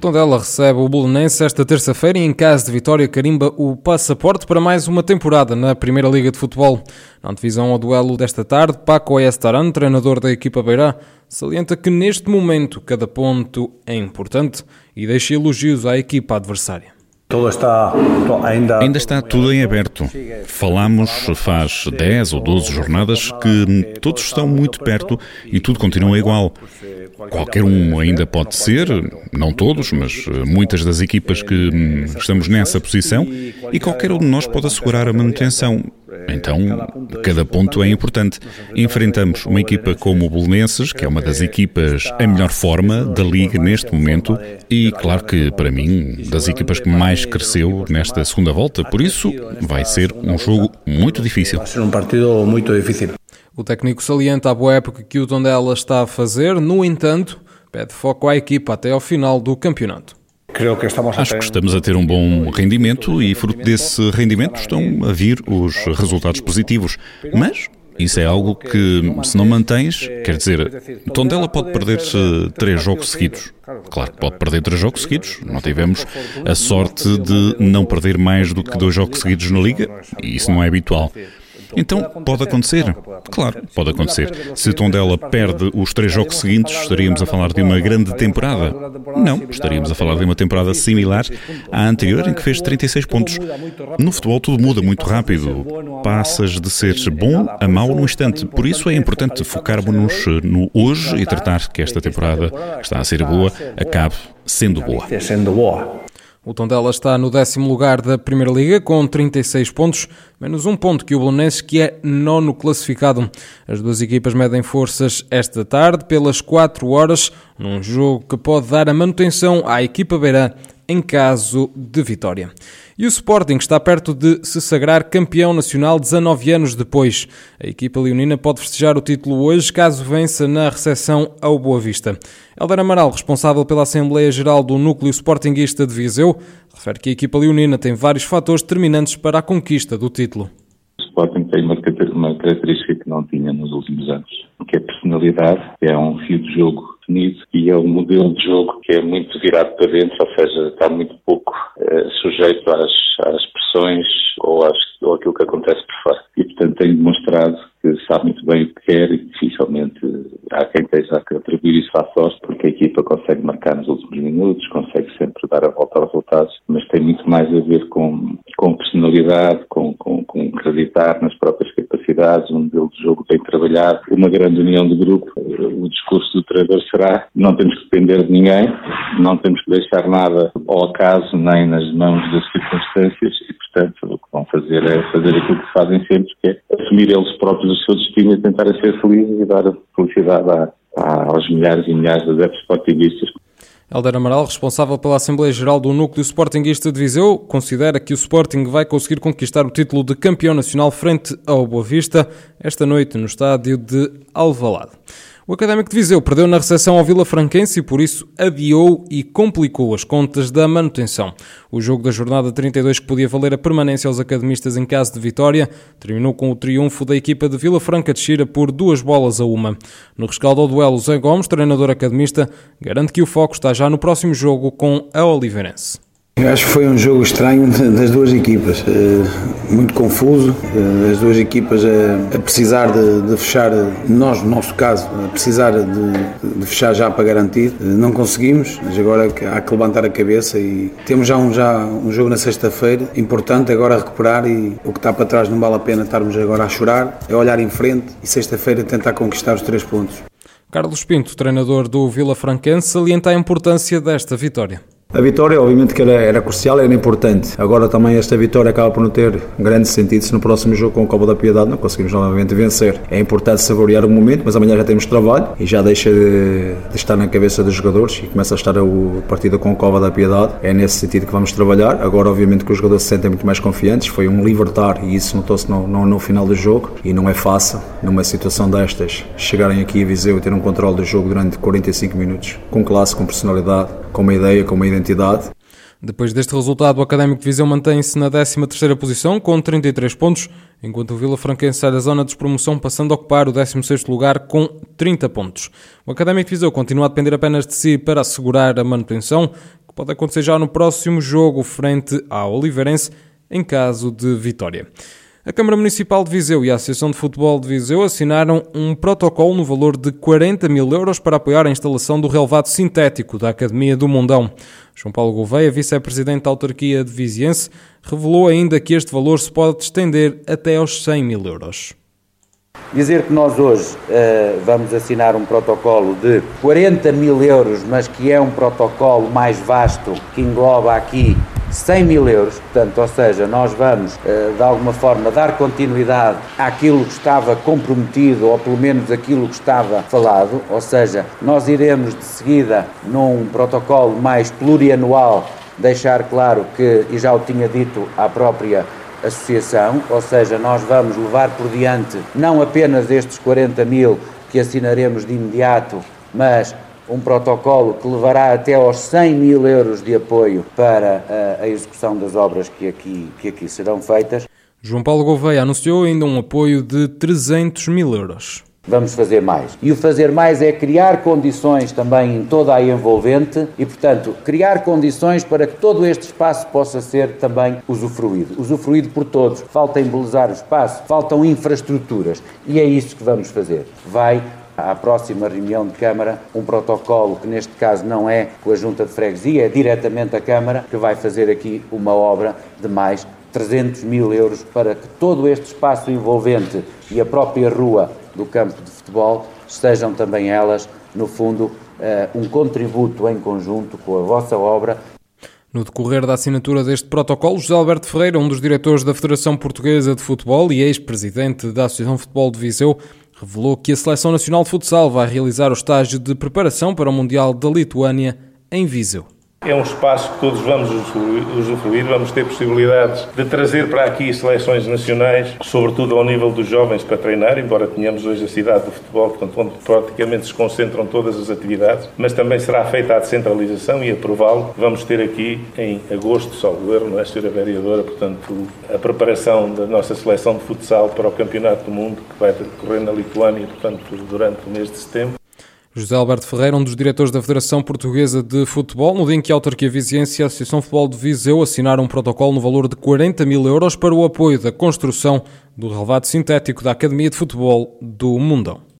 O Tondela recebe o Bolonense esta terça-feira e em caso de vitória carimba o passaporte para mais uma temporada na Primeira Liga de Futebol. Na divisão ao duelo desta tarde, Paco Estaran, treinador da equipa Beirá, salienta que neste momento cada ponto é importante e deixa elogios à equipa adversária. Está, ainda... ainda está tudo em aberto. Falamos faz 10 ou 12 jornadas que todos estão muito perto e tudo continua igual. Qualquer um ainda pode ser, não todos, mas muitas das equipas que hum, estamos nessa posição, e qualquer um de nós pode assegurar a manutenção. Então, cada ponto é importante. Enfrentamos uma equipa como o Belenenses, que é uma das equipas em melhor forma da Liga neste momento, e claro que, para mim, das equipas que mais cresceu nesta segunda volta. Por isso, vai ser um jogo muito difícil. Vai ser um partido muito difícil. O técnico salienta a boa época que o Tondela está a fazer, no entanto, pede foco à equipa até ao final do campeonato. Acho que estamos a ter um bom rendimento e, fruto desse rendimento, estão a vir os resultados positivos. Mas isso é algo que, se não mantens, quer dizer, Tondela pode perder três jogos seguidos. Claro que pode perder três jogos seguidos. Não tivemos a sorte de não perder mais do que dois jogos seguidos na Liga, e isso não é habitual. Então, pode acontecer. Claro, pode acontecer. Se Tondela perde os três jogos seguintes, estaríamos a falar de uma grande temporada? Não, estaríamos a falar de uma temporada similar à anterior, em que fez 36 pontos. No futebol, tudo muda muito rápido. Passas de ser bom a mau num instante. Por isso é importante focarmos-nos no hoje e tratar que esta temporada está a ser boa, acabe sendo boa. O Tondela está no décimo lugar da Primeira Liga com 36 pontos, menos um ponto que o Bolonenses, que é nono classificado. As duas equipas medem forças esta tarde pelas 4 horas, num jogo que pode dar a manutenção à equipa beirã em caso de vitória. E o Sporting está perto de se sagrar campeão nacional 19 anos depois. A equipa leonina pode festejar o título hoje caso vença na recepção ao Boa Vista. Helder Amaral, responsável pela Assembleia Geral do Núcleo Sportinguista de Viseu, refere que a equipa leonina tem vários fatores determinantes para a conquista do título. O Sporting tem uma característica que não tinha nos últimos anos, que é a personalidade, é um fio de jogo definido e é um modelo de jogo que é muito virado para dentro, ou seja, está muito pouco eh, sujeito às, às pressões ou, às, ou aquilo que acontece por fora. E, portanto, tem demonstrado que sabe muito bem o que quer e dificilmente há quem esteja a atribuir isso à sorte, porque a equipa consegue marcar nos últimos minutos, consegue sempre dar a volta aos resultados, mas tem muito mais a ver com, com personalidade, com, com, com acreditar nas próprias um modelo de jogo bem trabalhado, uma grande união de grupo. O discurso do treinador será não temos que depender de ninguém, não temos que deixar nada ao acaso nem nas mãos das circunstâncias e, portanto, o que vão fazer é fazer aquilo que fazem sempre, que é assumir eles próprios o seu destino e tentar ser felizes e dar felicidade a, a, aos milhares e milhares de adeptos sportinguistas Helder Amaral, responsável pela Assembleia Geral do Núcleo Sportingista de Viseu, considera que o Sporting vai conseguir conquistar o título de campeão nacional frente ao Boa Vista esta noite no estádio de Alvalade. O Académico de Viseu perdeu na recepção ao Vila Franquense e por isso adiou e complicou as contas da manutenção. O jogo da jornada 32 que podia valer a permanência aos academistas em caso de vitória terminou com o triunfo da equipa de Vila Franca de Xira por duas bolas a uma. No rescaldo ao duelo, Zé Gomes, treinador academista, garante que o foco está já no próximo jogo com a Oliveirense. Eu acho que foi um jogo estranho das duas equipas, eh, muito confuso, eh, as duas equipas a, precisar de, de, fechar, nós no nosso caso, a precisar de, de, fechar já para garantir, eh, não conseguimos, mas agora há que levantar a cabeça e temos já um, já um jogo na sexta-feira, importante agora recuperar e o que está para trás não vale a pena estarmos agora a chorar, é olhar em frente e sexta-feira tentar conquistar os três pontos. Carlos Pinto, treinador do Vila Franquense, salienta a importância desta vitória A vitória, obviamente, que era, era crucial, era importante. Agora também esta vitória acaba por não ter grande sentido se no próximo jogo com o Copa da Piedade não conseguimos novamente vencer. É importante saborear o momento, mas amanhã já temos trabalho e já deixa de, de estar na cabeça dos jogadores e começa a estar o partido com o Copa da Piedade. É nesse sentido que vamos trabalhar. Agora, obviamente, que os jogadores se sentem muito mais confiantes. Foi um libertar e isso notou-se no, no, no, final do jogo. E não é fácil, numa situação destas, chegarem aqui a Viseu e ter um controle do jogo durante 45 minutos, com classe, com personalidade, com uma ideia, com uma identidade. Depois deste resultado, o Académico de Viseu mantém-se na 13ª posição com 33 pontos, enquanto o Vila Franquense sai da zona de despromoção passando a ocupar o 16º lugar com 30 pontos. O Académico de Viseu continua a depender apenas de si para assegurar a manutenção, que pode acontecer já no próximo jogo frente ao Oliveirense, em caso de vitória. A Câmara Municipal de Viseu e a Associação de Futebol de Viseu assinaram um protocolo no valor de 40 mil euros para apoiar a instalação do relevado sintético da Academia do Mundão. João Paulo Gouveia, vice-presidente da autarquia de Viziense, revelou ainda que este valor se pode estender até aos 100 mil euros. Dizer que nós hoje uh, vamos assinar um protocolo de 40 mil euros, mas que é um protocolo mais vasto, que engloba aqui 100 mil euros, portanto, ou seja, nós vamos eh, de alguma forma dar continuidade àquilo que estava comprometido, ou pelo menos aquilo que estava falado, ou seja, nós iremos de seguida num protocolo mais plurianual deixar claro que, e já o tinha dito à própria associação, ou seja, nós vamos levar por diante não apenas estes 40 mil que assinaremos de imediato, mas um protocolo que levará até aos 100 mil euros de apoio para a, a execução das obras que aqui, que aqui serão feitas. João Paulo Gouveia anunciou ainda um apoio de 300 mil euros. Vamos fazer mais. E o fazer mais é criar condições também em toda a envolvente e, portanto, criar condições para que todo este espaço possa ser também usufruído. Usufruído por todos. Falta embelezar o espaço, faltam infraestruturas e é isso que vamos fazer. Vai à próxima reunião de Câmara um protocolo que neste caso não é com a Junta de Freguesia, é diretamente a Câmara que vai fazer aqui uma obra de mais 300 mil euros para que todo este espaço envolvente e a própria rua do campo de futebol sejam também elas, no fundo, eh, um contributo em conjunto com a vossa obra. No decorrer da assinatura deste protocolo, José Alberto Ferreira, um dos diretores da Federação Portuguesa de Futebol e ex-presidente da Associação Futebol de Viseu, revelou que a Seleção Nacional de Futsal vai realizar o estágio de preparação para o Mundial da Lituânia em Viseu. É um espaço que todos vamos usufruir, vamos ter possibilidades de trazer para aqui seleções nacionais, sobretudo ao nível dos jovens para treinar, embora tenhamos hoje a cidade do futebol, portanto, onde praticamente se concentram todas as atividades, mas também será feita a descentralização e aprová-lo. Vamos ter aqui em agosto, só o governo, não é, Sra. Vereadora, portanto, a preparação da nossa seleção de futsal para o Campeonato do Mundo, que vai decorrer na Lituânia, portanto, durante o mês de setembro. José Alberto Ferreira, um dos diretores da Federação Portuguesa de Futebol, no dia em que a Autarquia Viziense e a Associação Futebol de Viseu assinaram um protocolo no valor de 40 mil euros para o apoio da construção do relevado sintético da Academia de Futebol do Mundão.